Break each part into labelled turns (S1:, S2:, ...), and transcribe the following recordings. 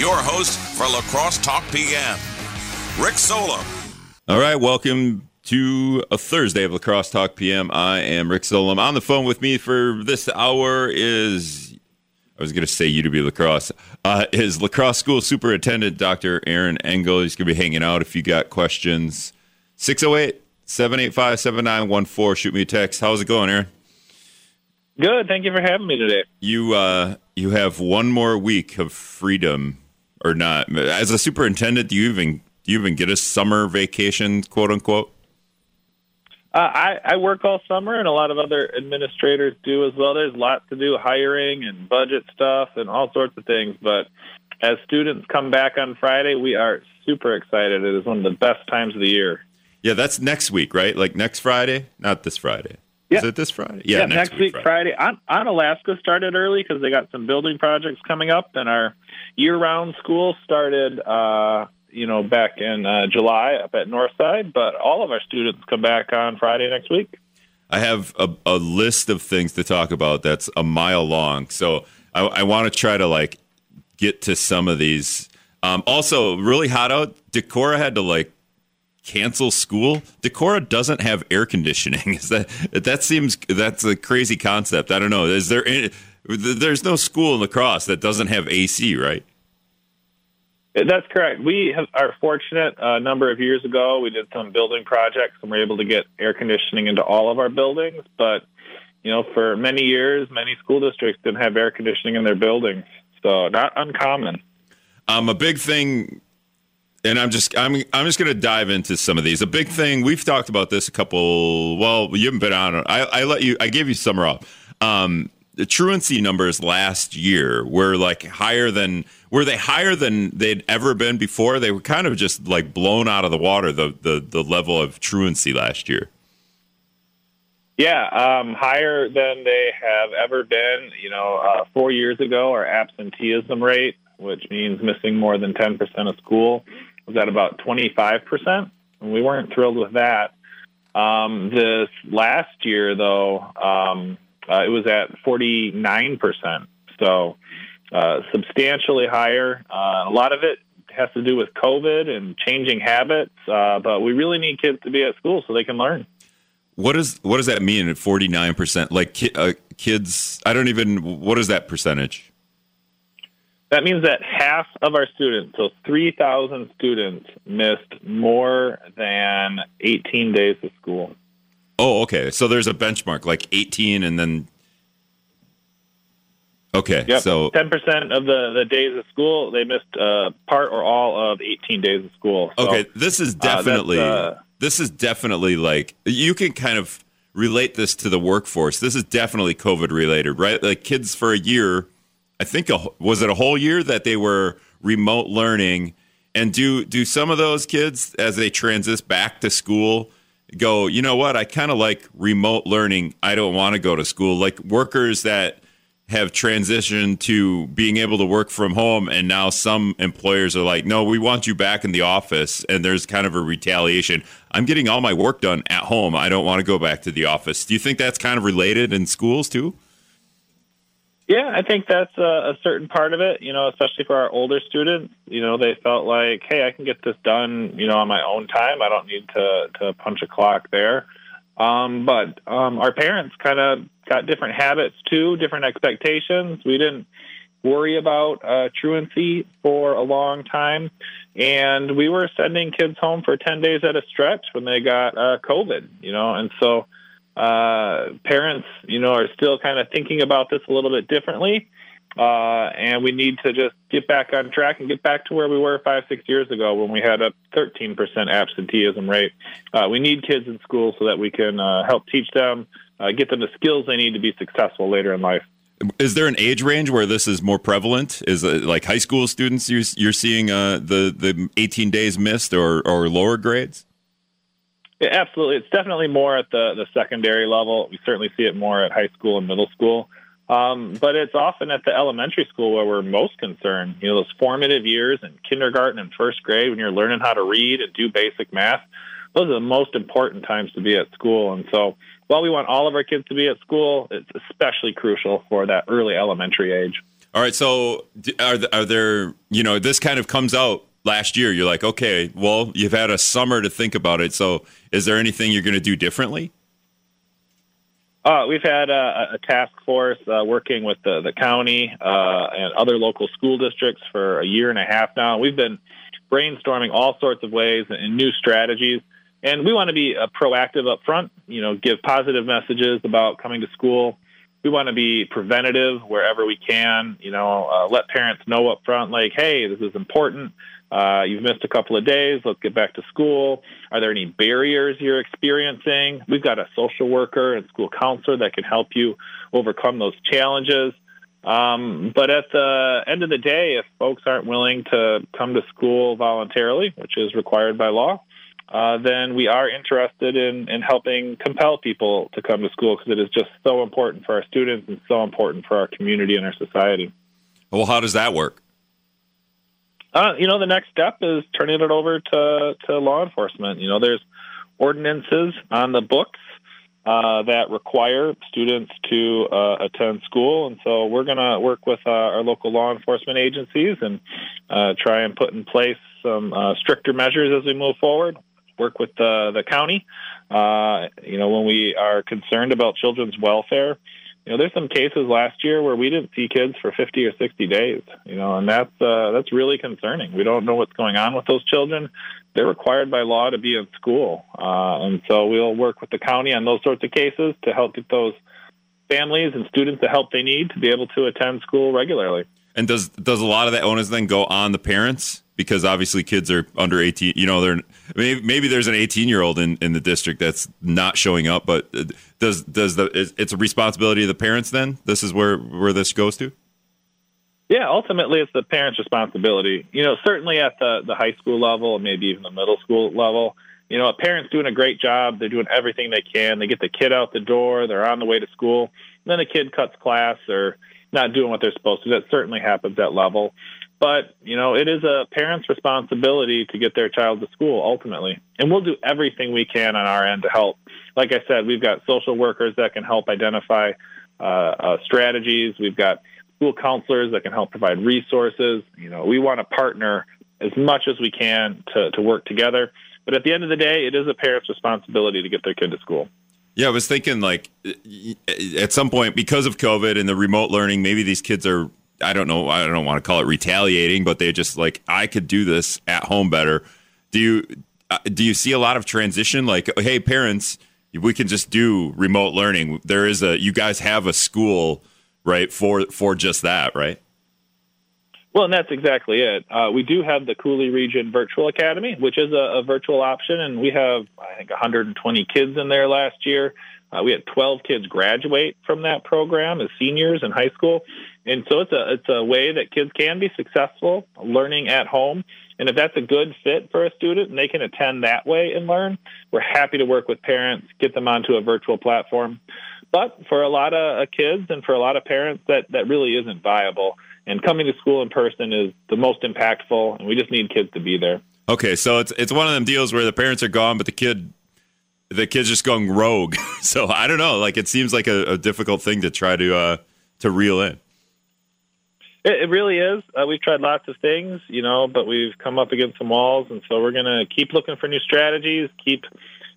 S1: your host for La Crosse Talk PM, Rick Solem.
S2: All right, welcome to a Thursday of La Crosse Talk PM. I am Rick Solem. On the phone with me for this hour is, I was going to say UW La Crosse, uh, is La Crosse School Superintendent Dr. Aaron Engel. He's going to be hanging out if you got questions. 608 785 7914. Shoot me a text. How's it going, Aaron?
S3: Good. Thank you for having me today.
S2: You uh, you have one more week of freedom, or not? As a superintendent, do you even do you even get a summer vacation, quote unquote?
S3: Uh, I, I work all summer, and a lot of other administrators do as well. There's lots to do, hiring and budget stuff, and all sorts of things. But as students come back on Friday, we are super excited. It is one of the best times of the year.
S2: Yeah, that's next week, right? Like next Friday, not this Friday.
S3: Yeah.
S2: Is it this Friday?
S3: Yeah, next, next, week, Friday. Friday. On, Onalaska started early because they got some building projects coming up, and our year-round school started, uh, you know, back in uh, July up at Northside. But all of our students come back on Friday next week.
S2: I have a, a list of things to talk about that's a mile long, so I, I want to try to like get to some of these. Um, also, really hot out. Decorah had to like cancel school. Decorah doesn't have air conditioning. Is that that seems that's a crazy concept? I don't know. Is there any, there's no school in La Crosse that doesn't have AC, right?
S3: That's correct. We have, are fortunate. A number of years ago, we did some building projects and we're able to get air conditioning into all of our buildings. But you know, for many years, many school districts didn't have air conditioning in their buildings, so not uncommon.
S2: Um, a big thing and I'm just I'm I'm just going to dive into some of these. A big thing we've talked about this a couple. Well, you haven't been on. I, I let you. I gave you summer off. Um, the truancy numbers last year were like higher than were they higher than they'd ever been before? They were kind of just like blown out of the water. The the the level of truancy last year.
S3: Yeah, um, higher than they have ever been. You know, uh, four years ago, our absenteeism rate, which means missing more than ten percent of school, was at about 25%. And we weren't thrilled with that. Um, this last year, though, um, uh, it was at 49%. So uh, substantially higher. Uh, a lot of it has to do with COVID and changing habits, uh, but we really need kids to be at school so they can learn.
S2: What does what does that mean at forty nine percent? Like ki- uh, kids, I don't even. What is that percentage?
S3: That means that half of our students, so 3,000 students, missed more than 18 days of school.
S2: Oh, okay. So there's a benchmark, like 18, and then. Okay,
S3: yep.
S2: so
S3: 10% of the, the days of school, they missed uh, part or all of 18 days of school.
S2: So, okay, this is uh, definitely. Uh, this is definitely like you can kind of relate this to the workforce. This is definitely COVID related, right? Like kids for a year I think a, was it a whole year that they were remote learning. And do do some of those kids as they transit back to school go, you know what? I kind of like remote learning. I don't want to go to school. Like workers that have transitioned to being able to work from home and now some employers are like no we want you back in the office and there's kind of a retaliation i'm getting all my work done at home i don't want to go back to the office do you think that's kind of related in schools too
S3: yeah, I think that's a, a certain part of it, you know, especially for our older students. You know, they felt like, hey, I can get this done, you know, on my own time. I don't need to, to punch a clock there. Um, but um, our parents kind of got different habits too, different expectations. We didn't worry about uh, truancy for a long time. And we were sending kids home for 10 days at a stretch when they got uh, COVID, you know, and so uh, parents, you know, are still kind of thinking about this a little bit differently. Uh, and we need to just get back on track and get back to where we were five, six years ago when we had a 13% absenteeism rate. Uh, we need kids in school so that we can uh, help teach them, uh, get them the skills they need to be successful later in life.
S2: Is there an age range where this is more prevalent? Is it like high school students you're, you're seeing the the 18 days missed or, or lower grades?
S3: Yeah, absolutely. It's definitely more at the, the secondary level. We certainly see it more at high school and middle school. Um, but it's often at the elementary school where we're most concerned. You know, those formative years in kindergarten and first grade when you're learning how to read and do basic math, those are the most important times to be at school. And so while we want all of our kids to be at school, it's especially crucial for that early elementary age.
S2: All right. So are are there you know this kind of comes out last year? You're like, okay, well, you've had a summer to think about it. So is there anything you're going to do differently?
S3: Uh, we've had a, a task force uh, working with the, the county uh, and other local school districts for a year and a half now. We've been brainstorming all sorts of ways and new strategies. And we want to be uh, proactive up front, you know, give positive messages about coming to school. We want to be preventative wherever we can, you know, uh, let parents know up front, like, hey, this is important. Uh, you've missed a couple of days. Let's get back to school. Are there any barriers you're experiencing? We've got a social worker and school counselor that can help you overcome those challenges. Um, but at the end of the day, if folks aren't willing to come to school voluntarily, which is required by law, uh, then we are interested in, in helping compel people to come to school because it is just so important for our students and so important for our community and our society.
S2: Well, how does that work?
S3: Uh, you know, the next step is turning it over to, to law enforcement. You know, there's ordinances on the books uh, that require students to uh, attend school. And so we're going to work with uh, our local law enforcement agencies and uh, try and put in place some uh, stricter measures as we move forward. Work with the, the county. Uh, you know, when we are concerned about children's welfare, you know, there's some cases last year where we didn't see kids for 50 or 60 days, you know, and that's, uh, that's really concerning. We don't know what's going on with those children. They're required by law to be in school. Uh, and so we'll work with the county on those sorts of cases to help get those families and students the help they need to be able to attend school regularly.
S2: And does, does a lot of that onus then go on the parents? Because obviously kids are under 18 you know they're maybe, maybe there's an 18 year old in, in the district that's not showing up but uh, does does the it's a responsibility of the parents then? This is where where this goes to?
S3: Yeah ultimately it's the parents responsibility. You know certainly at the the high school level and maybe even the middle school level you know a parent's doing a great job. They're doing everything they can. They get the kid out the door. They're on the way to school. Then a kid cuts class or not doing what they're supposed to. That certainly happens at level but, you know, it is a parent's responsibility to get their child to school ultimately. And we'll do everything we can on our end to help. Like I said, we've got social workers that can help identify uh, uh, strategies. We've got school counselors that can help provide resources. You know, we want to partner as much as we can to, to work together. But at the end of the day, it is a parent's responsibility to get their kid to school.
S2: Yeah, I was thinking like at some point because of COVID and the remote learning, maybe these kids are I don't know. I don't want to call it retaliating, but they just like I could do this at home better. Do you uh, do you see a lot of transition? Like, hey, parents, we can just do remote learning. There is a you guys have a school right for for just that, right?
S3: Well, and that's exactly it. Uh, we do have the Coulee Region Virtual Academy, which is a, a, virtual option, and we have I think 120 kids in there last year. Uh, we had 12 kids graduate from that program as seniors in high school, and so it's a it's a way that kids can be successful learning at home. And if that's a good fit for a student and they can attend that way and learn, we're happy to work with parents, get them onto a virtual platform. But for a lot of uh, kids and for a lot of parents, that that really isn't viable. And coming to school in person is the most impactful, and we just need kids to be there.
S2: Okay, so it's it's one of them deals where the parents are gone, but the kid the kid's just going rogue. so I don't know. Like it seems like a, a difficult thing to try to uh, to reel in.
S3: It, it really is. Uh, we've tried lots of things, you know, but we've come up against some walls, and so we're going to keep looking for new strategies, keep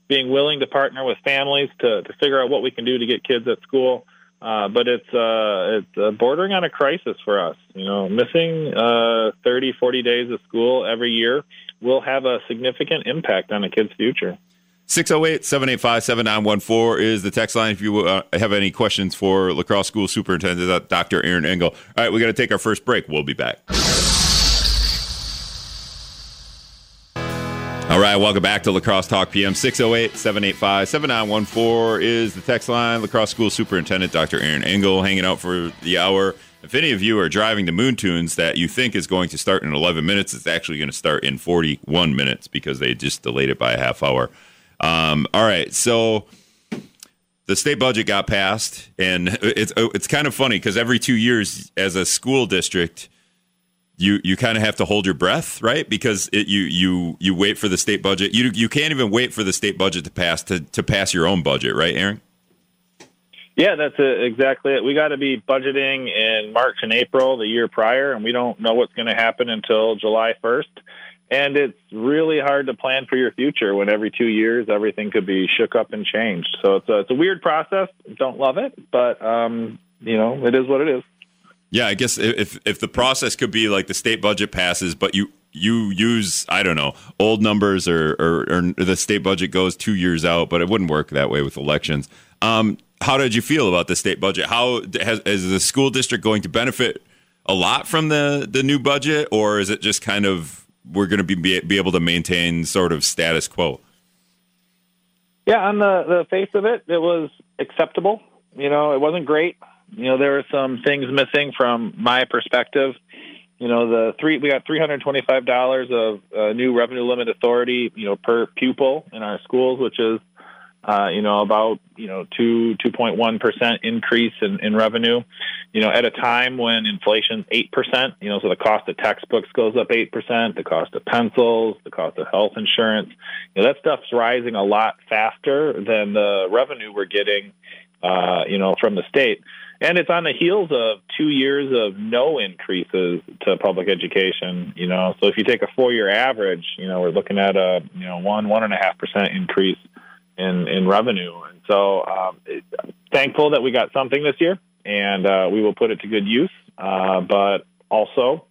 S3: being willing to partner with families to, to figure out what we can do to get kids at school. Uh, but it's uh, it's uh, bordering on a crisis for us. You know, missing uh, 30, 40 days of school every year will have a significant impact on a kid's future.
S2: 608 785 7914 is the text line if you uh, have any questions for La Crosse School Superintendent uh, Dr. Aaron Engel. All right, we got to take our first break. We'll be back. All right, welcome back to La Crosse Talk PM. 608 785 7914 is the text line. La Crosse School Superintendent Dr. Aaron Engel hanging out for the hour. If any of you are driving the Moon Tunes that you think is going to start in 11 minutes, it's actually going to start in 41 minutes because they just delayed it by a half hour. Um, all right, so the state budget got passed, and it's it's kind of funny because every two years, as a school district, you you kind of have to hold your breath, right? Because it, you you you wait for the state budget. You you can't even wait for the state budget to pass to to pass your own budget, right, Aaron?
S3: Yeah, that's exactly it. We got to be budgeting in March and April the year prior, and we don't know what's going to happen until July 1st. And it's really hard to plan for your future when every two years everything could be shook up and changed. So it's a, it's a weird process. Don't love it, but um, you know it is what it is.
S2: Yeah, I guess if if the process could be like the state budget passes, but you you use I don't know old numbers or, or, or the state budget goes two years out, but it wouldn't work that way with elections. Um, how did you feel about the state budget? How has, is the school district going to benefit a lot from the the new budget, or is it just kind of we're going to be be able to maintain sort of status quo?
S3: Yeah, on the the face of it, it was acceptable. You know, it wasn't great. You know, there were some things missing from my perspective. You know, the three we got three hundred twenty five dollars of uh, new revenue limit authority. You know, per pupil in our schools, which is uh, you know, about you know two two point one percent increase in, in revenue. You know, at a time when inflation's eight percent. You know, so the cost of textbooks goes up eight percent, the cost of pencils, the cost of health insurance. You know, that stuff's rising a lot faster than the revenue we're getting. Uh, you know, from the state. And it's on the heels of two years of no increases to public education. You know, so if you take a four-year average, you know, we're looking at a you know one one and a half percent increase in in revenue. And so, um, it, thankful that we got something this year, and uh, we will put it to good use. Uh, but also,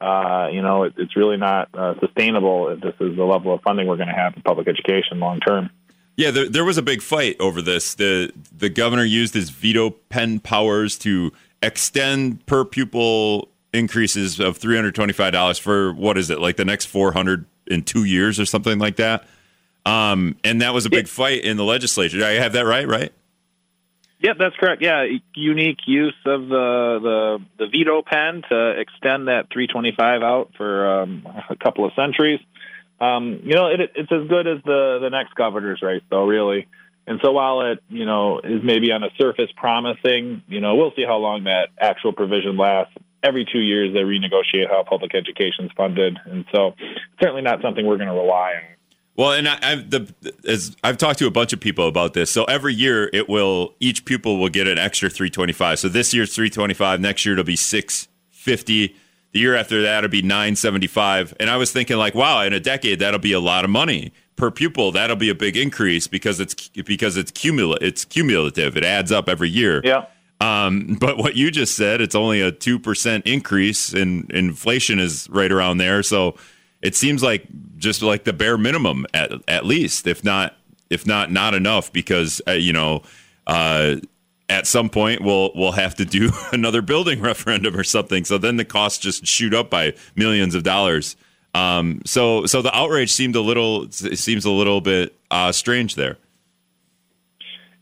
S3: uh, you know, it, it's really not uh, sustainable if this is the level of funding we're going to have in public education long term.
S2: Yeah, there, there, was a big fight over this. the The governor used his veto pen powers to extend per pupil increases of three hundred twenty five dollars for what is it like the next four hundred in two years or something like that. Um, and that was a big fight in the legislature. I have that right, right?
S3: Yep, that's correct. Yeah, unique use of the the, the veto pen to extend that 325 out for um, a couple of centuries. Um, you know, it, it's as good as the the next governor's race, though, really. And so while it, you know, is maybe on the surface promising, you know, we'll see how long that actual provision lasts. Every two years, they renegotiate how public education is funded, and so certainly not something we're going to rely on
S2: well, and I, have the as I've talked to a bunch of people about this. So every year it will each pupil will get an extra 325. So this year's 325, next year it'll be 650. The year after that it'll be 975. And I was thinking like, wow, in a decade that'll be a lot of money per pupil. That'll be a big increase because it's because it's cumulative. It's cumulative. It adds up every year.
S3: Yeah.
S2: Um, but what you just said, it's only a two percent increase, and inflation is right around there. So it seems like just like the bare minimum at at least, if not if not not enough, because uh, you know. Uh, at some point we'll we'll have to do another building referendum or something. So then the costs just shoot up by millions of dollars. Um, so so the outrage seemed a little it seems a little bit uh, strange there.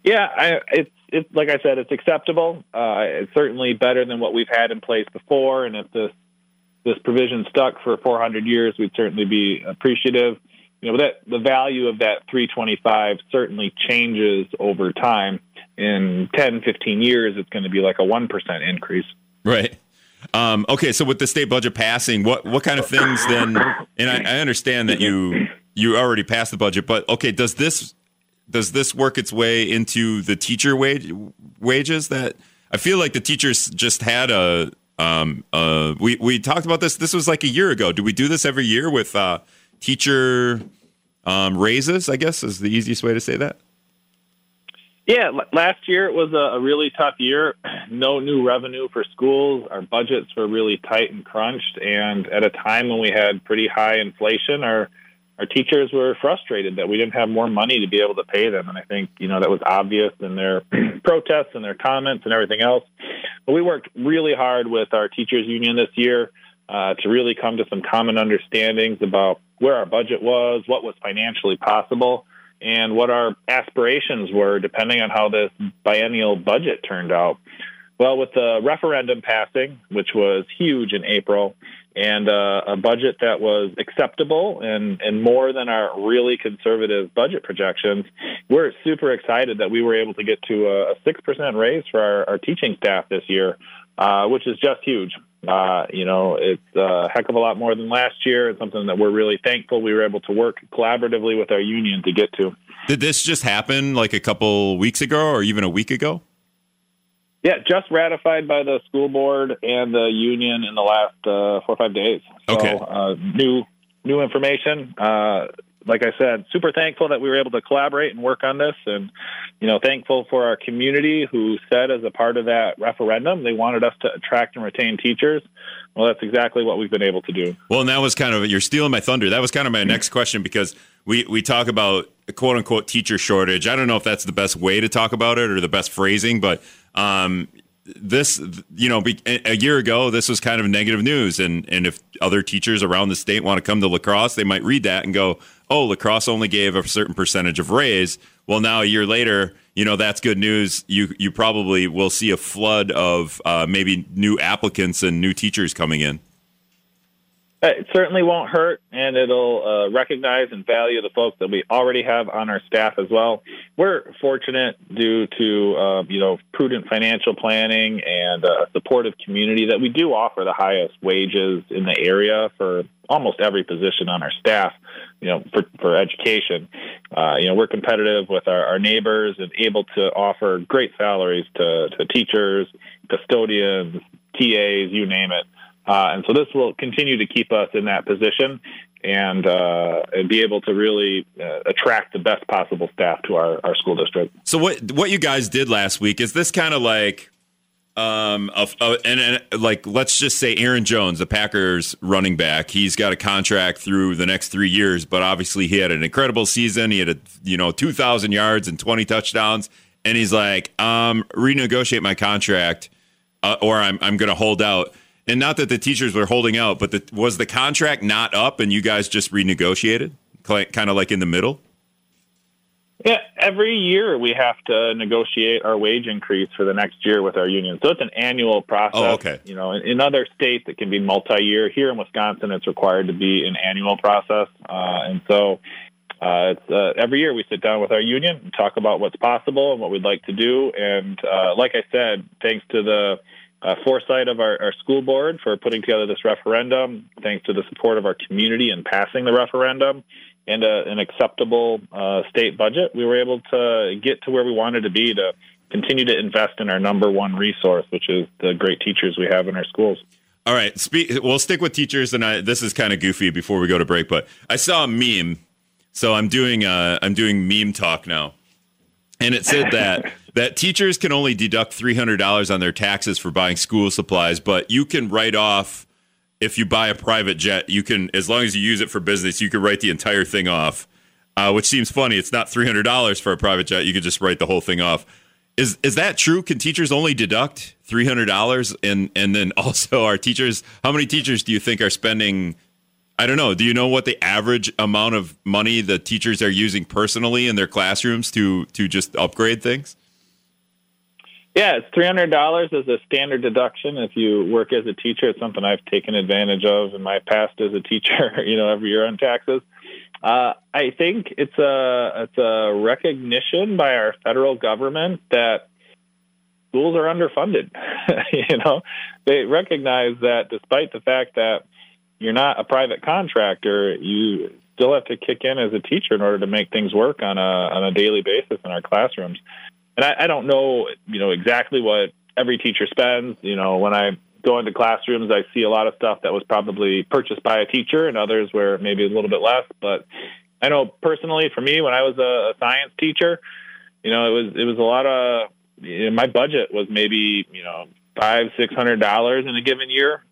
S3: Yeah, I, it's it's like I said, it's acceptable. Uh, it's certainly better than what we've had in place before. And if this this provision stuck for 400 years, we'd certainly be appreciative. You know, that the value of that 325 certainly changes over time. In 10, 15 years, it's going to be like a 1% increase.
S2: Right. Um, okay, so with the state budget passing, what what kind of things then? And I, I, understand that you you already passed the budget, but okay, does this does this work its way into the teacher wage wages? That I feel like the teachers just had a um, uh, we we talked about this. This was like a year ago. Do we do this every year with uh, teacher um, raises? I guess is the easiest way to say that.
S3: Yeah, last year it was a, really tough year. No new revenue for schools. Our budgets were really tight and crunched, and at a time when we had pretty high inflation, our our teachers were frustrated that we didn't have more money to be able to pay them. And I think, you know, that was obvious in their protests and their comments and everything else. But we worked really hard with our teachers union this year uh, to really come to some common understandings about where our budget was, what was financially possible, and what our aspirations were depending on how this biennial budget turned out. Well, with the referendum passing, which was huge in April, and uh, a budget that was acceptable and, and more than our really conservative budget projections, we're super excited that we were able to get to a, 6% raise for our, our teaching staff this year, uh, which is just huge. Uh, you know, it's a heck of a lot more than last year. It's something that we're really thankful we were able to work collaboratively with our union to get to.
S2: Did this just happen like a couple weeks ago or even a week ago?
S3: Yeah, just ratified by the school board and the union in the last uh, four or five days.
S2: So, okay.
S3: Uh, new new information. Uh, like I said, super thankful that we were able to collaborate and work on this, and you know, thankful for our community who said as a part of that referendum they wanted us to attract and retain teachers. Well, that's exactly what we've been able to do.
S2: Well, and that was kind of you're stealing my thunder. That was kind of my next question because we we talk about quote unquote teacher shortage. I don't know if that's the best way to talk about it or the best phrasing, but um, this, you know, a year ago, this was kind of negative news, and and if other teachers around the state want to come to La Crosse they might read that and go, "Oh, La Crosse only gave a certain percentage of raise." Well, now a year later, you know that's good news. You you probably will see a flood of uh, maybe new applicants and new teachers coming in.
S3: It certainly won't hurt, and it'll uh, recognize and value the folks that we already have on our staff as well. We're fortunate due to uh, you know prudent financial planning and a supportive community that we do offer the highest wages in the area for almost every position on our staff. You know, for for education, uh, you know we're competitive with our, our neighbors and able to offer great salaries to, to teachers, custodians, TAs, you name it. Uh, and so this will continue to keep us in that position and, uh, and be able to really uh, attract the best possible staff to our, our school district.
S2: So what what you guys did last week is this kind of like um and, and like let's just say Aaron Jones, the Packers running back, he's got a contract through the next 3 years, but obviously he had an incredible season. He had a you know 2000 yards and 20 touchdowns and he's like, um renegotiate my contract uh, or I'm I'm going to hold out and not that the teachers were holding out, but the, was the contract not up and you guys just renegotiated, kind of like in the middle?
S3: Yeah, every year we have to negotiate our wage increase for the next year with our union. So it's an annual process.
S2: Oh, okay.
S3: You know, in, in other states it can be multi-year. Here in Wisconsin, it's required to be an annual process, uh, and so uh, it's uh, every year we sit down with our union and talk about what's possible and what we'd like to do. And uh, like I said, thanks to the uh, foresight of our, our, school board for putting together this referendum, thanks to the support of our community in passing the referendum, and a, an acceptable uh, state budget, we were able to get to where we wanted to be to continue to invest in our number one resource, which is the great teachers we have in our schools.
S2: All right, speak, we'll stick with teachers, and I, this is kind of goofy before we go to break, but I saw a meme, so I'm doing uh, I'm doing meme talk now, and it said that that teachers can only deduct $300 on their taxes for buying school supplies, but you can write off if you buy a private jet, you can as long as you use it for business, you can write the entire thing off. Uh, which seems funny. It's not three hundred dollars for a private jet. You could just write the whole thing off. Is is that true? Can teachers only deduct three hundred dollars? And and then also, our teachers? How many teachers do you think are spending I don't know. Do you know what the average amount of money the teachers are using personally in their classrooms to to just upgrade things?
S3: Yeah, it's three hundred dollars as a standard deduction if you work as a teacher. It's something I've taken advantage of in my past as a teacher. You know, every year on taxes. Uh, I think it's a it's a recognition by our federal government that schools are underfunded. you know, they recognize that despite the fact that you're not a private contractor, you still have to kick in as a teacher in order to make things work on a on a daily basis in our classrooms. And I, I don't know, you know, exactly what every teacher spends. You know, when I go into classrooms, I see a lot of stuff that was probably purchased by a teacher, and others where maybe a little bit less. But I know personally, for me, when I was a, a science teacher, you know, it was it was a lot of you know, my budget was maybe you know five six hundred dollars in a given year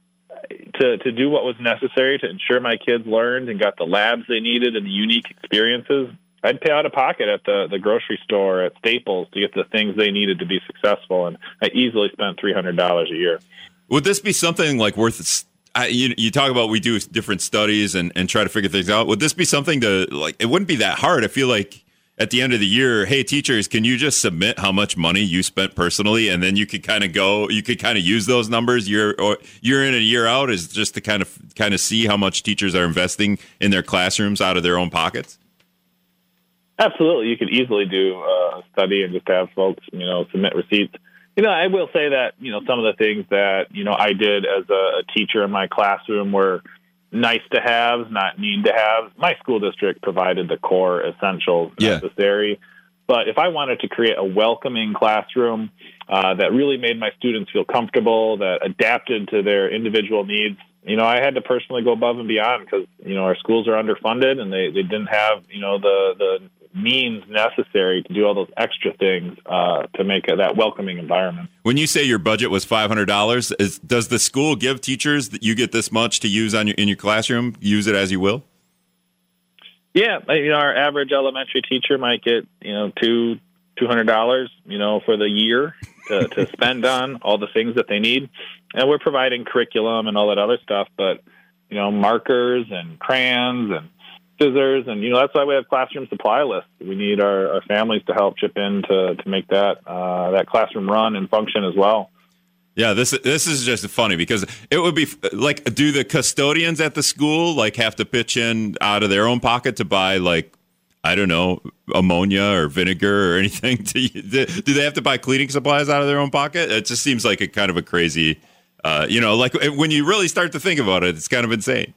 S3: to to do what was necessary to ensure my kids learned and got the labs they needed and the unique experiences. I'd pay out of pocket at the the grocery store at Staples to get the things they needed to be successful, and I easily spent three hundred dollars a year.
S2: Would this be something like worth? I, you, you talk about we do different studies and, and try to figure things out. Would this be something to like? It wouldn't be that hard. I feel like at the end of the year, hey teachers, can you just submit how much money you spent personally, and then you could kind of go, you could kind of use those numbers year or year in and year out, is just to kind of kind of see how much teachers are investing in their classrooms out of their own pockets.
S3: Absolutely, you could easily do a study and just have folks, you know, submit receipts. You know, I will say that you know some of the things that you know I did as a, teacher in my classroom were nice to have, not need to have. My school district provided the core essentials
S2: yeah.
S3: necessary. But if I wanted to create a welcoming classroom uh, that really made my students feel comfortable, that adapted to their individual needs, you know, I had to personally go above and beyond because you know our schools are underfunded and they, they didn't have you know the the means necessary to do all those extra things uh, to make a, that welcoming environment.
S2: When you say your budget was five hundred dollars, does the school give teachers that you get this much to use on your in your classroom? Use it as you will.
S3: Yeah, you know, our average elementary teacher might get you know two two hundred dollars, you know, for the year to, to spend on all the things that they need, and we're providing curriculum and all that other stuff. But you know, markers and crayons and scissors, and you know that's why we have classroom supply lists. We need our, our families to help chip in to to make that uh, that classroom run and function as well.
S2: Yeah, this this is just funny because it would be like, do the custodians at the school like have to pitch in out of their own pocket to buy like I don't know ammonia or vinegar or anything? To, do they have to buy cleaning supplies out of their own pocket? It just seems like a kind of a crazy, uh, you know, like when you really start to think about it, it's kind of insane.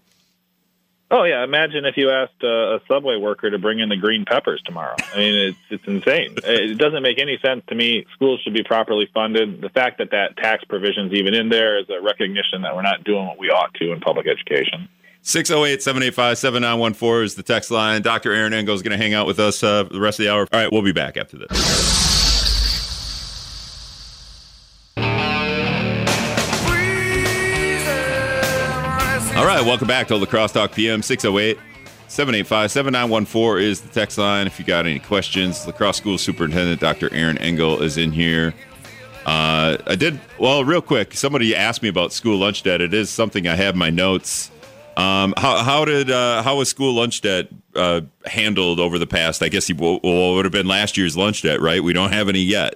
S3: Oh yeah, imagine if you asked a, a subway worker to bring in the green peppers tomorrow. I mean, it's it's insane. It doesn't make any sense to me. Schools should be properly funded. The fact that that tax provision's even in there is a recognition that we're not doing what we ought to in public education.
S2: 608-785-7914 is the text line. Dr. Aaron Engel is going to hang out with us uh, the rest of the hour. All right, we'll be back after this. All right, welcome back to La Crosse Talk PM 608 785 7914 is the text line. If you got any questions, La Crosse School Superintendent Dr. Aaron Engel is in here. Uh, I did, well, real quick, somebody asked me about school lunch debt. It is something I have my notes. Um, how, how did uh, how was school lunch debt uh, handled over the past? I guess well, would have been last year's lunch debt, right? We don't have any yet.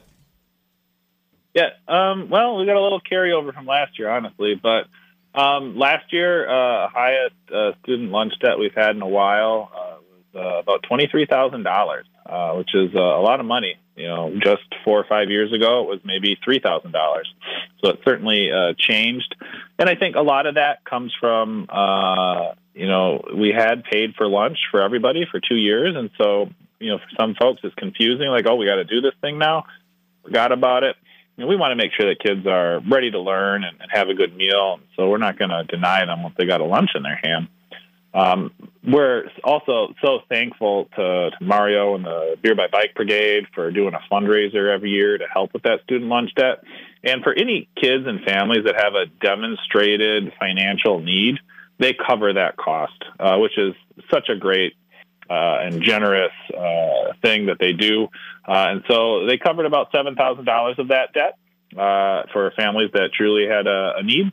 S3: Yeah. Um, well, we got a little carryover from last year, honestly, but um, last year, uh, highest uh, student lunch debt we've had in a while uh, was uh, about twenty three thousand dollars, uh, which is uh, a lot of money. You know, just four or five years ago, it was maybe three thousand dollars. So it certainly changed, and I think a lot of that comes from you know we had paid for lunch for everybody for two years, and so you know for some folks it's confusing, like oh we got to do this thing now, forgot about it you know, we want to make sure that kids are ready to learn and, and have a good meal. So we're not going to deny them if they got a lunch in their hand. Um, we're also so thankful to, to, Mario and the Beer by Bike Brigade for doing a fundraiser every year to help with that student lunch debt. And for any kids and families that have a demonstrated financial need, they cover that cost, uh, which is such a great uh, and generous uh, thing that they do. Uh, and so they covered about $7,000 of that debt uh, for families that truly had a, a, need.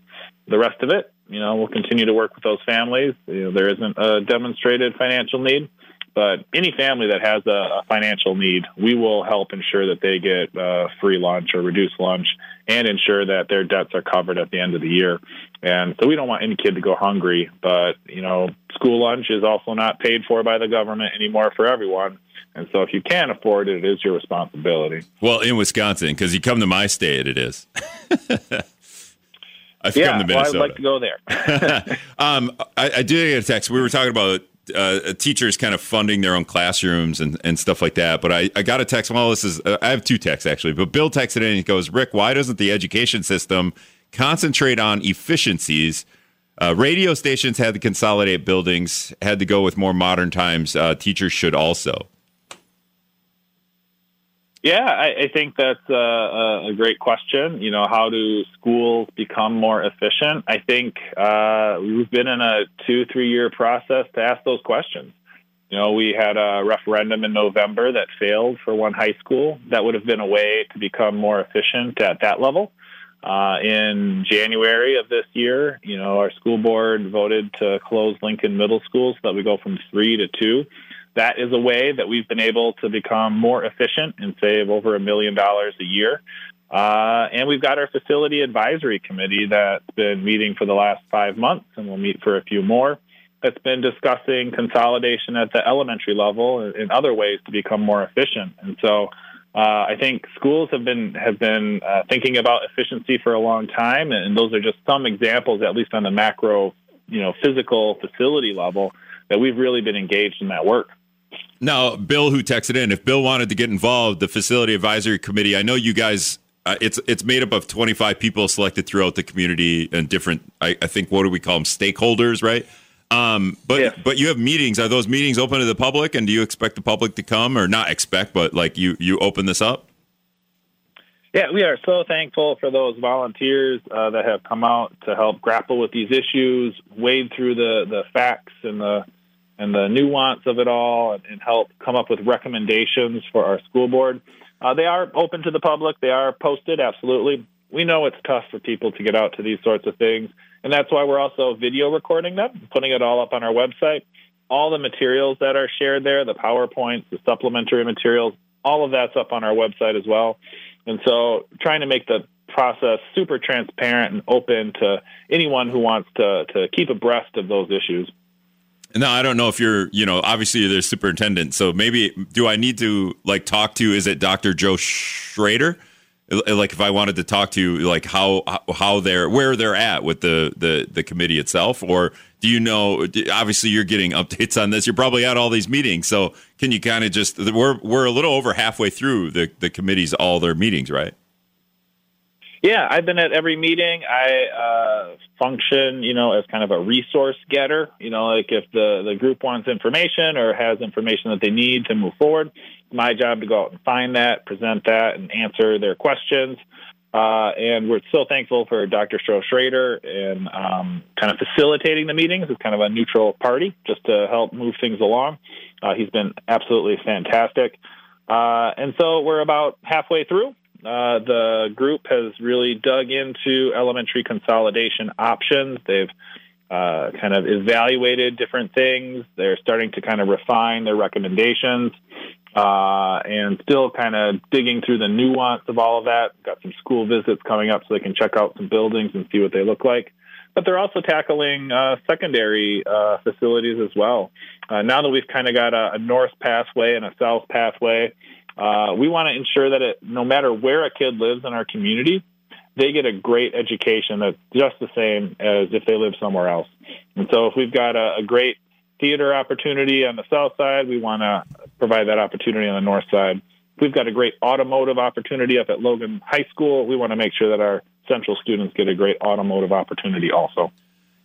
S3: The rest of it, you know, we'll continue to work with those families. You know, there isn't a demonstrated financial need. But any family that has a, a financial need, we will help ensure that they get uh, free lunch or reduced lunch and ensure that their debts are covered at the end of the year. And so we don't want any kid to go hungry, but you know, school lunch is also not paid for by the government anymore for everyone. And so if you can't afford it, it is your responsibility.
S2: Well, in Wisconsin, because you come to my state, it is.
S3: I've yeah, come to Minnesota. Well, I'd like to go there.
S2: um, I, I did get a text. We were talking about uh, teachers kind of funding their own classrooms and, and stuff like that. But I, I got a text. Well, this is uh, I have two texts actually. But Bill texted in and he goes, Rick, why doesn't the education system concentrate on efficiencies? Uh, radio stations had to consolidate buildings, had to go with more modern times. Uh, teachers should also.
S3: Yeah, I, I think that's a, a, great question. You know, how do schools become more efficient? I think uh, we've been in a two, three year process to ask those questions. You know, we had a referendum in November that failed for one high school. That would have been a way to become more efficient at that level. Uh, in January of this year, you know, our school board voted to close Lincoln Middle School so that we go from three to two that is a way that we've been able to become more efficient and save over a million dollars a year. Uh, and we've got our facility advisory committee that's been meeting for the last five months and we'll meet for a few more. That's been discussing consolidation at the elementary level and other ways to become more efficient. And so uh, I think schools have been have been uh, thinking about efficiency for a long time, and those are just some examples, at least on the macro, you know, physical facility level, that we've really been engaged in that work.
S2: Now, Bill, who texted in, if Bill wanted to get involved, the facility advisory committee. I know you guys. Uh, it's it's made up of 25 people selected throughout the community and different. I, I think what do we call them? Stakeholders, right? Um, but yeah. but you have meetings. Are those meetings open to the public? And do you expect the public to come, or not expect, but like you you open this up?
S3: Yeah, we are so thankful for those volunteers uh, that have come out to help grapple with these issues, wade through the the facts and the and the nuance of it all, and, and help come up with recommendations for our school board. Uh, they are open to the public. They are posted, absolutely. We know it's tough for people to get out to these sorts of things. And that's why we're also video recording them, putting it all up on our website. All the materials that are shared there, the PowerPoints, the supplementary materials, all of that's up on our website as well. And so trying to make the process super transparent and open to anyone who wants to, to keep abreast of those issues.
S2: No, I don't know if you're, you know, obviously you're the superintendent. So maybe do I need to like talk to, is it Dr. Joe Schrader? like if I wanted to talk to you, like how how they're where they're at with the the the committee itself, or do you know? Obviously, you're getting updates on this. You're probably at all these meetings, so can you kind of just we're we're a little over halfway through the the committee's all their meetings, right?
S3: Yeah, I've been at every meeting. I uh, function, you know, as kind of a resource getter. You know, like if the the group wants information or has information that they need to move forward, my job to go out and find that, present that, and answer their questions. Uh, and we're so thankful for Dr. Stroh Schrader and um, kind of facilitating the meetings as kind of a neutral party just to help move things along. Uh, he's been absolutely fantastic. Uh, and so we're about halfway through. Uh, the group has really dug into elementary consolidation options. They've uh, kind of evaluated different things. They're starting to kind of refine their recommendations uh, and still kind of digging through the nuance of all of that. Got some school visits coming up so they can check out some buildings and see what they look like. But they're also tackling uh, secondary uh, facilities as well. Uh, now that we've kind of got a, a, north pathway and a south pathway, uh, we want to ensure that it, no matter where a kid lives in our community, they get a great education that's just the same as if they live somewhere else. And so if we've got a, a great theater opportunity on the south side, we want to provide that opportunity on the north side. If we've got a great automotive opportunity up at Logan High School, we want to make sure that our central students get a great automotive opportunity also.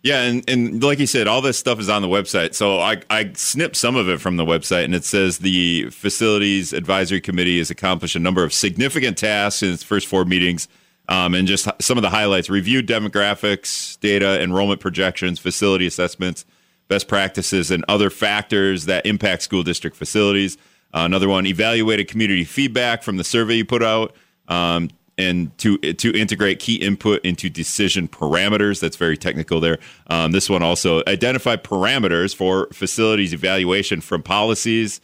S2: Yeah, and, and like you said, all this stuff is on the website. So I, I snipped some of it from the website, and it says the Facilities Advisory Committee has accomplished a number of significant tasks in its first four meetings. Um, and just some of the highlights reviewed demographics, data, enrollment projections, facility assessments, best practices, and other factors that impact school district facilities. Uh, another one, evaluated community feedback from the survey you put out, um, and to to integrate key input into decision parameters. That's very technical there. Um, this one also identify parameters for facilities evaluation from policies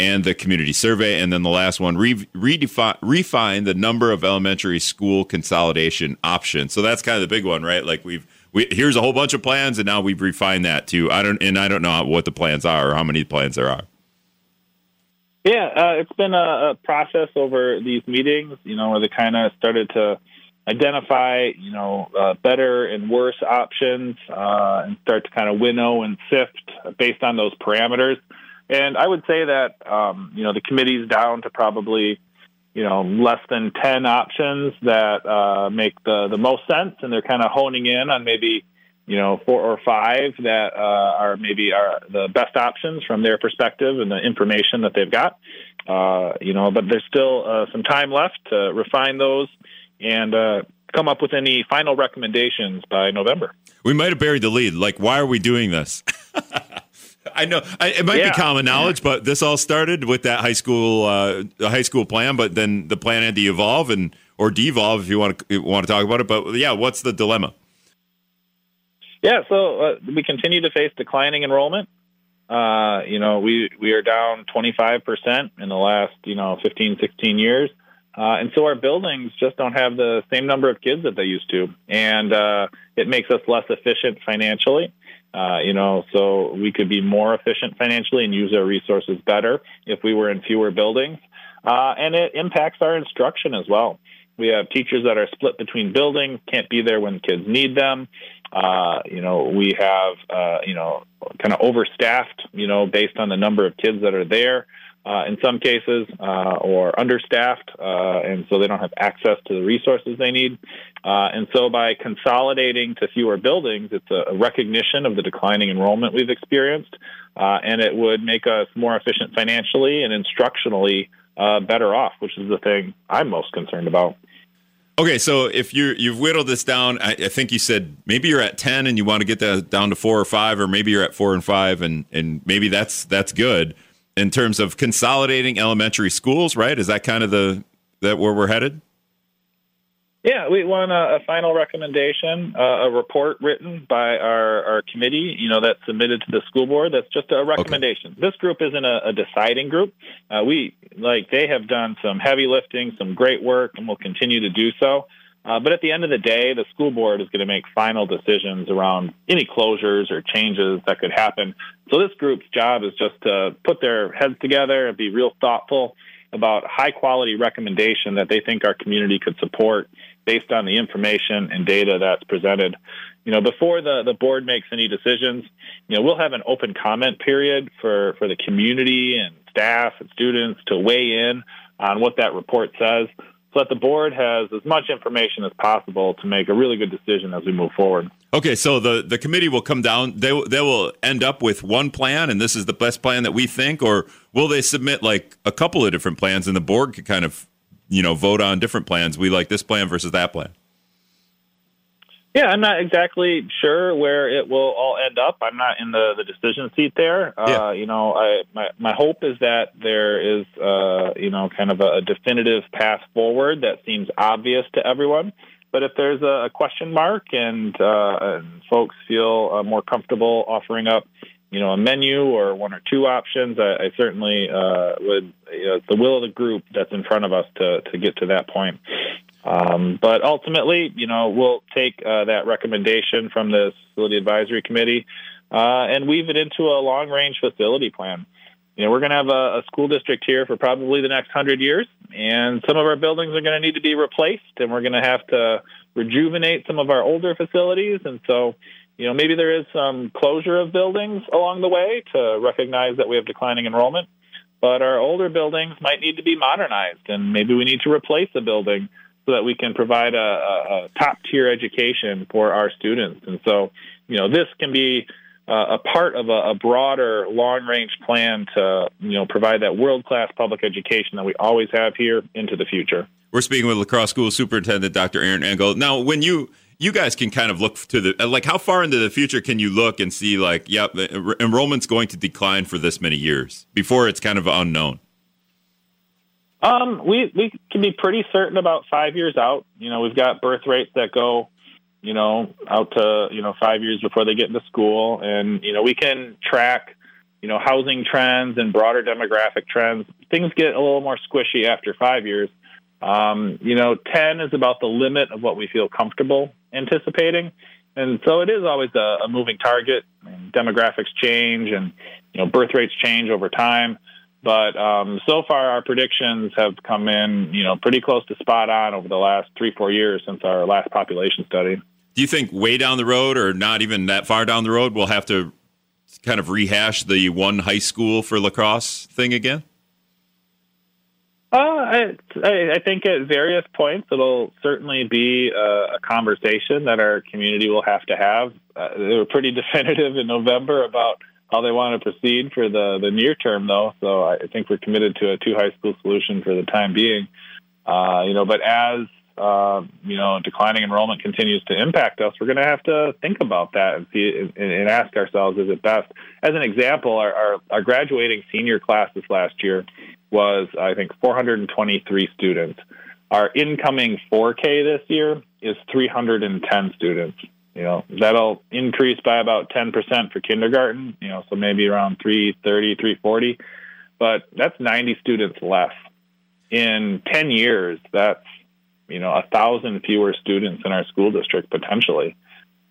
S2: and the community survey. And then the last one, re- redefine, refine the number of elementary school consolidation options. So that's kind of the big one, right? Like we've we, here's a whole bunch of plans, and now we've refined that to I don't and I don't know what the plans are or how many plans there are.
S3: Yeah, uh, it's been a, a, process over these meetings. You know, where they kind of started to identify, you know, uh, better and worse options, uh, and start to kind of winnow and sift based on those parameters. And I would say that um, you know the committee's down to probably you know less than 10 options that uh, make the, the most sense and they're kind of honing in on maybe you know four or five that uh, are maybe are the best options from their perspective and the information that they've got uh, you know but there's still uh, some time left to refine those and uh, come up with any final recommendations by november
S2: we might have buried the lead like why are we doing this I know I, it might yeah. be common knowledge, but this all started with that high school uh, high school plan. But then the plan had to evolve and or devolve if you want to want to talk about it. But yeah, what's the dilemma?
S3: Yeah, so uh, we continue to face declining enrollment. Uh, you know, we we are down 25 percent in the last you know 15, 16 years. Uh, and so our buildings just don't have the same number of kids that they used to, and uh, it makes us less efficient financially. Uh, you know, so we could be more efficient financially and use our resources better if we were in fewer buildings. Uh, and it impacts our instruction as well. We have teachers that are split between buildings, can't be there when kids need them. Uh, you know, we have, uh, you know, kind of overstaffed, you know, based on the number of kids that are there uh, in some cases, uh, or understaffed, uh, and so they don't have access to the resources they need. Uh, and so, by consolidating to fewer buildings, it's a, recognition of the declining enrollment we've experienced, uh, and it would make us more efficient financially and instructionally uh, better off, which is the thing I'm most concerned about.
S2: Okay, so if you you've whittled this down, I, I, think you said maybe you're at ten and you want to get that down to four or five, or maybe you're at four and five, and and maybe that's that's good in terms of consolidating elementary schools, right? Is that kind of the that where we're headed?
S3: Yeah, we want a, a final recommendation, uh, a report written by our, our committee, you know, that's submitted to the school board. That's just a recommendation. Okay. This group isn't a, a deciding group. Uh, we, like, they have done some heavy lifting, some great work, and will continue to do so. Uh, but at the end of the day, the school board is going to make final decisions around any closures or changes that could happen. So this group's job is just to put their heads together and be real thoughtful about high quality recommendation that they think our community could support based on the information and data that's presented. You know, before the, the board makes any decisions, you know, we'll have an open comment period for, for the community and staff and students to weigh in on what that report says so that the board has as much information as possible to make a really good decision as we move forward.
S2: Okay, so the, the committee will come down. They they will end up with one plan, and this is the best plan that we think, or will they submit like a couple of different plans, and the board could kind of you know vote on different plans. We like this plan versus that plan.
S3: Yeah, I'm not exactly sure where it will all end up. I'm not in the, the decision seat there. Uh. You know, I, my, my hope is that there is, uh, you know, kind of a, a definitive path forward that seems obvious to everyone. But if there's a, question mark and, uh, and folks feel uh, more comfortable offering up, you know, a menu or one or two options, I, I certainly uh, would. You know, it's the will of the group that's in front of us to to get to that point. Um, but ultimately, you know, we'll take uh, that recommendation from the facility advisory committee uh, and weave it into a long range facility plan. You know, we're going to have a, a, school district here for probably the next hundred years, and some of our buildings are going to need to be replaced, and we're going to have to rejuvenate some of our older facilities. And so, you know, maybe there is some closure of buildings along the way to recognize that we have declining enrollment. But our older buildings might need to be modernized, and maybe we need to replace a building so that we can provide a, a, a top tier education for our students. And so, you know, this can be uh, a part of a, a broader long range plan to, you know, provide that world class public education that we always have here into the future.
S2: We're speaking with La Crosse School Superintendent Dr. Aaron Engel. Now, when you you guys can kind of look to the like how far into the future can you look and see like yep enrollment's going to decline for this many years before it's kind of unknown
S3: um, we we can be pretty certain about five years out. You know, we've got birth rates that go, you know, out to you know five years before they get into school, and you know we can track, you know, housing trends and broader demographic trends. Things get a little more squishy after five years. Um, you know, ten is about the limit of what we feel comfortable anticipating, and so it is always a, a moving target. demographics change, and you know, birth rates change over time. But um, so far, our predictions have come in, you know, pretty close to spot on over the last three, four years since our last population study.
S2: Do you think way down the road, or not even that far down the road, we'll have to kind of rehash the one high school for La Crosse thing again?
S3: Uh, I, I think at various points it'll certainly be a, a conversation that our community will have to have. Uh, they were pretty definitive in November about how they want to proceed for the, the near term, though. So I think we're committed to a two high school solution for the time being. Uh, you know, but as uh, you know, declining enrollment continues to impact us, we're going to have to think about that and see and, and, ask ourselves, is it best? As an example, our, our, our graduating senior class this last year was, I think, 423 students. Our incoming 4K this year is 310 students. You know, that'll increase by about 10% for kindergarten, you know, so maybe around 330, 340. But that's 90 students less. In 10 years, that's, you know, a thousand fewer students in our school district potentially.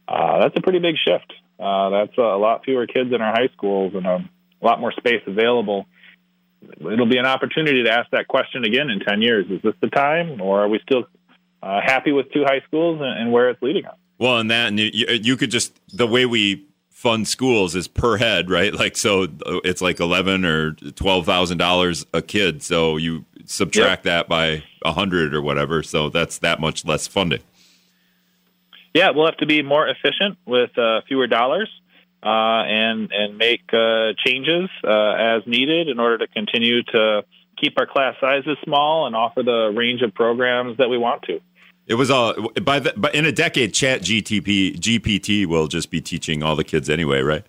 S3: Uh, that's a pretty big shift. Uh, that's a lot fewer kids in our high schools and a lot more space available. It'll be an opportunity to ask that question again in 10 years. Is this the time, or are we still uh, happy with two high schools and, and where it's leading us?
S2: Well, and that, and you, you could just the way we fund schools is per head, right? Like so, it's like eleven or twelve thousand dollars a kid. So you subtract yep. that by a hundred or whatever. So that's that much less funding.
S3: Yeah, we'll have to be more efficient with uh, fewer dollars uh, and and make uh, changes uh, as needed in order to continue to keep our class sizes small and offer the range of programs that we want to.
S2: It was all by the but in a decade, Chat GTP GPT will just be teaching all the kids anyway, right?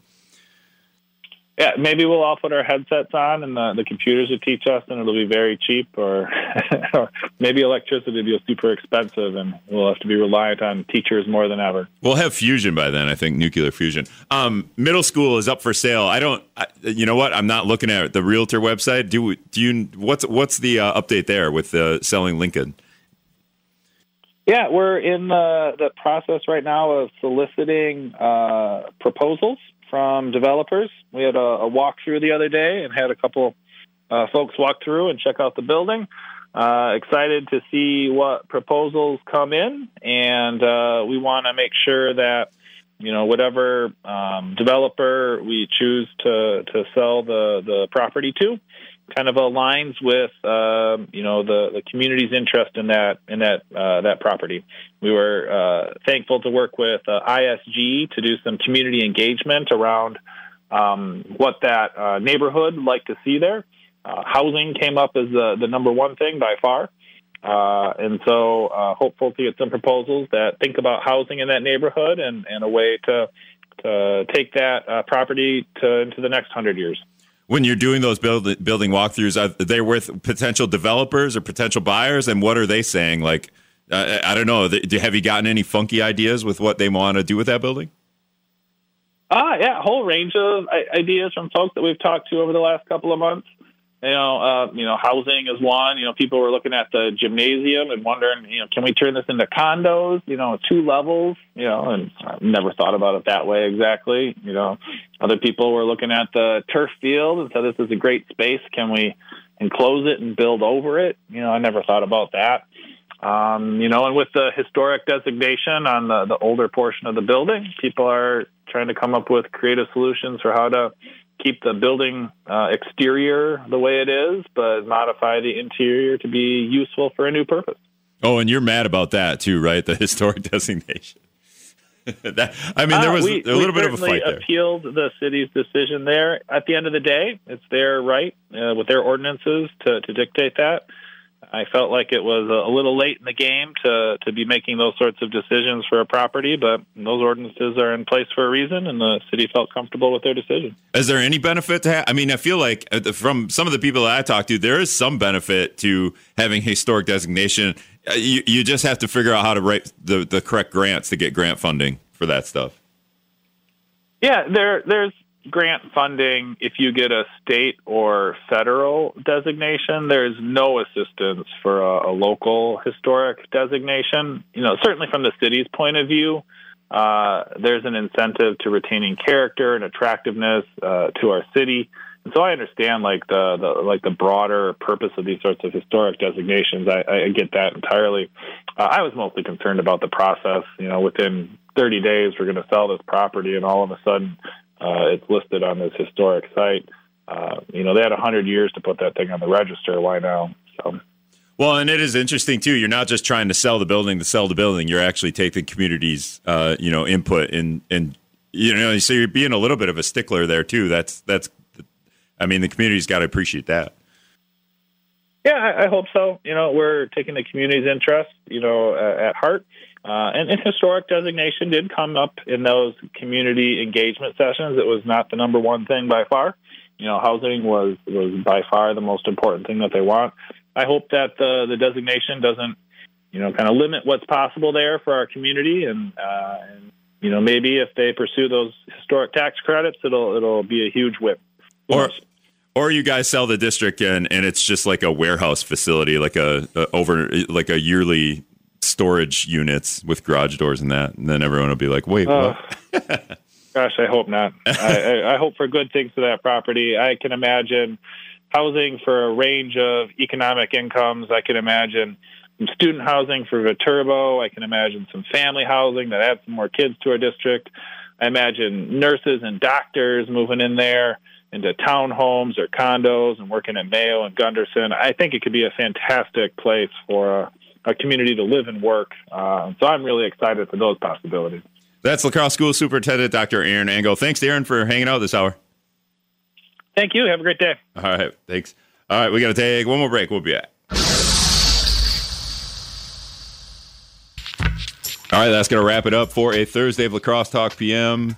S3: yeah, maybe we'll all put our headsets on and the, the computers will teach us and it'll be very cheap or, or maybe electricity will be super expensive and we'll have to be reliant on teachers more than ever.
S2: We'll have fusion by then, I think, nuclear fusion. Um, middle school is up for sale. I don't, I, you know what? I'm not looking at the realtor website. Do, do you, what's, what's the uh, update there with uh, selling Lincoln?
S3: Yeah, we're in the, the process right now of soliciting uh, proposals from developers. We had a, a walkthrough the other day and had a couple uh, folks walk through and check out the building. Uh, excited to see what proposals come in, and uh, we want to make sure that you know whatever um, developer we choose to to sell the the property to kind of aligns with uh, you know the, the community's interest in that in that uh, that property. We were uh, thankful to work with uh, ISG to do some community engagement around um, what that uh, neighborhood would like to see there. Uh, housing came up as the, the number one thing by far. and so, hopeful to get some proposals that think about housing in that neighborhood and, and a way to, to take that property to, into the next hundred years
S2: when you're doing those build, building walkthroughs, are they with potential developers or potential buyers? And what are they saying? Like, uh, I don't know. Have you gotten any funky ideas with what they want to do with that building?
S3: Ah, yeah, a whole range of ideas from folks that we've talked to over the last couple of months. You know, uh, you know, housing is one. You know, people were looking at the gymnasium and wondering, you know, can we turn this into condos? You know, two levels. You know, and I've never thought about it that way exactly. You know, other people were looking at the turf field and said this is a great space. Can we enclose it and build over it? You know, I never thought about that. Um, you know, and with the historic designation on the, the older portion of the building, people are trying to come up with creative solutions for how to keep the building uh, exterior the way it is, but modify the interior to be useful for a new purpose.
S2: Oh, and you're mad about that too, right? The historic designation. that, I mean, there uh, was uh, we, a little bit of a fight there.
S3: appealed the city's decision there. At the end of the day, it's their right uh, with their ordinances to, to dictate that. I felt like it was a little late in the game to to be making those sorts of decisions for a property, but those ordinances are in place for a reason, and the city felt comfortable with their decision.
S2: Is there any benefit to? Ha- I mean, I feel like uh, from some of the people that I talked to, there is some benefit to having historic designation. Uh, you you just have to figure out how to write the the correct grants to get grant funding for that stuff.
S3: Yeah, there there's grant funding, if you get a state or federal designation, there's no assistance for a, a local historic designation. You know, certainly from the city's point of view, uh, there's an incentive to retaining character and attractiveness uh, to our city. And so I understand like the, the like the broader purpose of these sorts of historic designations. I, I get that entirely. Uh, I was mostly concerned about the process. You know, within 30 days, we're going to sell this property, and all of a sudden, uh, it's listed on this historic site. Uh, you know, they had 100 years to put that thing on the register. Why now? So.
S2: Well, and it is interesting too. You're not just trying to sell the building to sell the building. You're actually taking communities, uh, you know, input and and you know, so you're being a little bit of a stickler there too. That's that's, I mean, the community's got to appreciate that.
S3: Yeah, I, I hope so. You know, we're taking the community's interest, you know, uh, at heart. Uh, and, and, historic designation did come up in those community engagement sessions. It was not the number one thing by far. You know, housing was was by far the most important thing that they want. I hope that the the designation doesn't, you know, kind of limit what's possible there for our community, and, uh, and you know, maybe if they pursue those historic tax credits, it'll it'll be a huge whip.
S2: Or, or you guys sell the district and, and it's just like a warehouse facility, like a, a over like a yearly storage units with garage doors and that, and then everyone will be like, "Wait, uh,
S3: what?" gosh, I hope not. I, I, I hope for good things for that property. I can imagine housing for a range of economic incomes. I can imagine some student housing for Viterbo. I can imagine some family housing that adds some more kids to our district. I imagine nurses and doctors moving in there into townhomes or condos and working at Mayo and Gundersen. I think it could be a fantastic place for a, a community to live and work. Uh, so I'm really excited for those possibilities.
S2: That's La Crosse School Superintendent Dr. Aaron Engel. Thanks, Aaron, for hanging out this hour.
S3: Thank you. Have a great day.
S2: All right. Thanks. All right. We got to take one more break. We'll be back. All right, that's going to wrap it up for a Thursday of La Crosse Talk PM.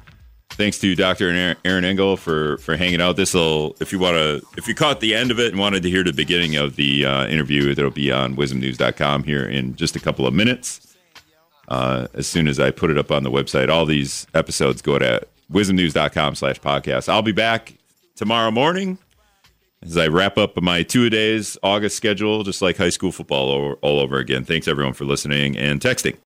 S2: Thanks to Dr. Aaron Engel for for hanging out. This will, if you want to, if you caught the end of it and wanted to hear the beginning of the uh, interview, that'll be on WIZMnews.com here in just a couple of minutes. Uh, as soon as I put it up on the website, all these episodes go to WIZMnews.com slash podcast. I'll be back tomorrow morning as I wrap up my two days August schedule, just like high school football all over again. Thanks everyone for listening and texting.